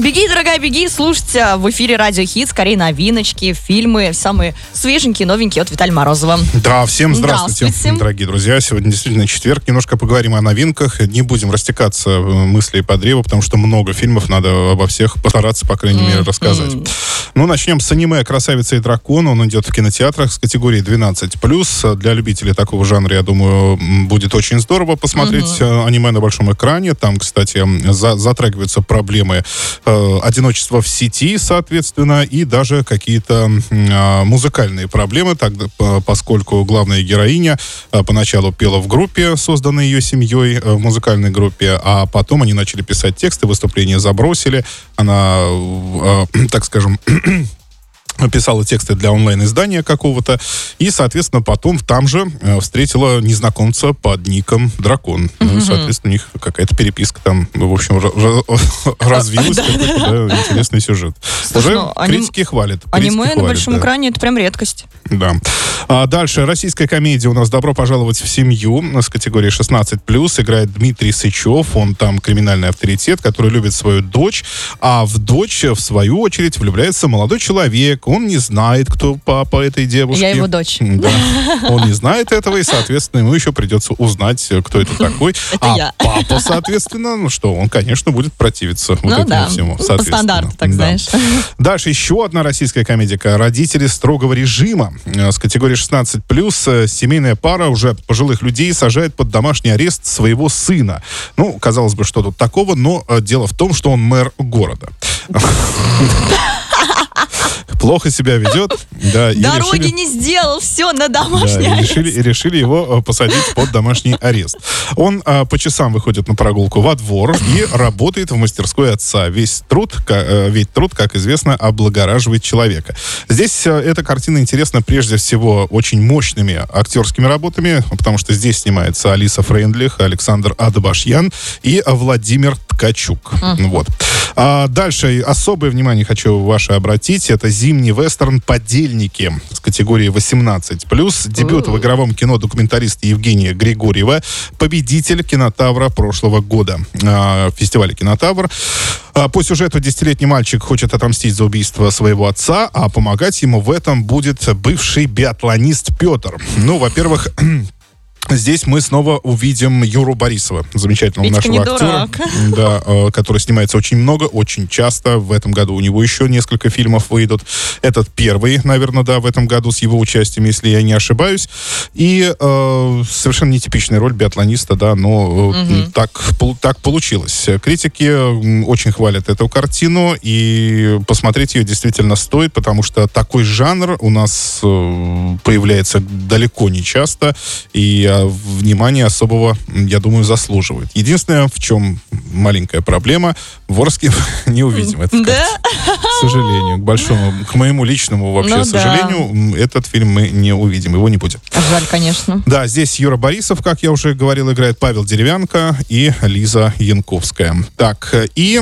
Беги, дорогая, беги, слушайте в эфире Радио Хит, скорее новиночки, фильмы, самые свеженькие, новенькие от Виталия Морозова. Да, всем здравствуйте, Здравствуйте. дорогие друзья. Сегодня действительно четверг. Немножко поговорим о новинках. Не будем растекаться э, мыслей по древу, потому что много фильмов. Надо обо всех постараться, по крайней мере, рассказать. Ну, начнем с аниме «Красавица и дракон». Он идет в кинотеатрах с категории 12+. Для любителей такого жанра, я думаю, будет очень здорово посмотреть э, аниме на большом экране. Там, кстати, за- затрагиваются проблемы э, одиночества в сети, соответственно, и даже какие-то а, музыкальные проблемы, по- поскольку главная героиня а, поначалу пела в группе, созданной ее семьей, э, в музыкальной группе, а потом они начали писать тексты, выступления забросили. Она, э, э, так скажем, писала тексты для онлайн-издания какого-то, и, соответственно, потом там же э, встретила незнакомца под ником Дракон. Ну, и, соответственно, у них какая-то переписка там, в общем, ра- развилась. какой-то, да, Интересный сюжет. Слушай, Уже ну, критики хвалят. Аниме на хвалят, большом да. экране это прям редкость. Да. А дальше российская комедия у нас «Добро пожаловать в семью» с категории 16+. Играет Дмитрий Сычев. Он там криминальный авторитет, который любит свою дочь. А в дочь, в свою очередь, влюбляется молодой человек. Он не знает, кто папа этой девушки. Я его дочь. Да. Он не знает этого, и, соответственно, ему еще придется узнать, кто это такой. Это а я. папа, соответственно, ну что, он, конечно, будет противиться вот Ну этому да, всему. по стандарту, так Да. знаешь. Дальше еще одна российская комедика «Родители строгого режима». Э, С категории 16+, э, семейная пара уже пожилых людей сажает под домашний арест своего сына. Ну, казалось бы, что тут такого, но э, дело в том, что он мэр города. Плохо себя ведет. Да, Дороги решили- не сделал, все, на да, домашний и арест. решили, и решили его э, посадить под домашний арест. Он э, по часам выходит на прогулку во двор и работает в мастерской отца. Весь труд, ка- э, ведь труд, как известно, облагораживает человека. Здесь э, эта картина интересна прежде всего очень мощными актерскими работами, потому что здесь снимается Алиса Фрейндлих, Александр Адабашьян и Владимир Ткачук. Вот. А дальше особое внимание хочу ваше обратить. Это зимний вестерн «Подельники» с категории 18+. Дебют в игровом кино документариста Евгения Григорьева, победитель кинотавра прошлого года. А, фестиваля «Кинотавр». А, По сюжету десятилетний мальчик хочет отомстить за убийство своего отца, а помогать ему в этом будет бывший биатлонист Петр. Ну, во-первых, Здесь мы снова увидим Юру Борисова, замечательного Витька нашего актера, да, э, который снимается очень много, очень часто. В этом году у него еще несколько фильмов выйдут. Этот первый, наверное, да, в этом году с его участием, если я не ошибаюсь. И э, совершенно нетипичная роль биатлониста, да, но э, так, пол- так получилось. Критики очень хвалят эту картину, и посмотреть ее действительно стоит, потому что такой жанр у нас э, появляется далеко не часто, и внимания особого, я думаю, заслуживает. Единственное, в чем маленькая проблема, в Орске не увидим этот Да? к сожалению, к большому, к моему личному вообще Ну да. сожалению, м, этот фильм мы не увидим, его не будет. Жаль, конечно. Да, здесь Юра Борисов, как я уже говорил, играет Павел Деревянко и Лиза Янковская. Так, э, и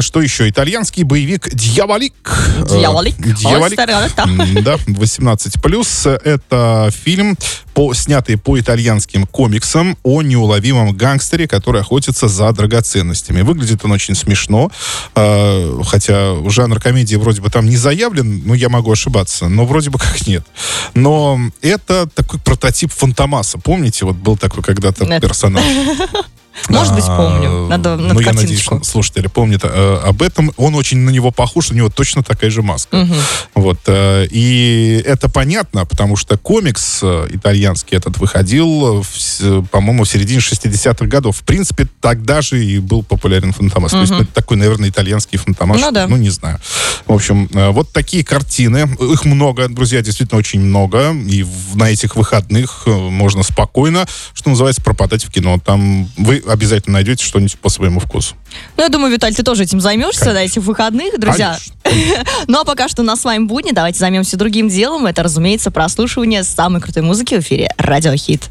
что еще? Итальянский боевик «Дьяволик». Э, Дьяволик. «Дьяволик». Ой, старый, да. М, Да, 18+. Это фильм, по, снятый по итальянским комиксам о неуловимом гангстере, который охотится за драгоценностями. Выглядит он очень смешно, э, хотя жанр комедии вроде бы там не заявлен, ну, я могу ошибаться, но вроде бы как нет. Но это такой прототип Фантомаса. Помните, вот был такой когда-то персонаж? Может быть, А, помню. Надо над Ну, я надеюсь, что слушатели помнят э, об этом. Он очень на него похож, у него точно такая же маска. Вот. э, и это понятно, потому что комикс э, итальянский этот выходил, в по-моему, в середине 60-х годов. В принципе, тогда же и был популярен Фантомас. То есть, такой, наверное, итальянский Фантомас. Ну да. Ну, не знаю. В общем, э, вот такие картины. Их много, друзья, действительно очень много. И на этих выходных э, можно спокойно, что называется, пропадать в кино. Там вы обязательно найдете что-нибудь по своему вкусу. Ну, я думаю, Виталь, ты тоже этим займешься на этих выходных, друзья. Конечно. Ну, а пока что у нас с вами будни. Давайте займемся другим делом. Это, разумеется, прослушивание самой крутой музыки в эфире Радио Хит.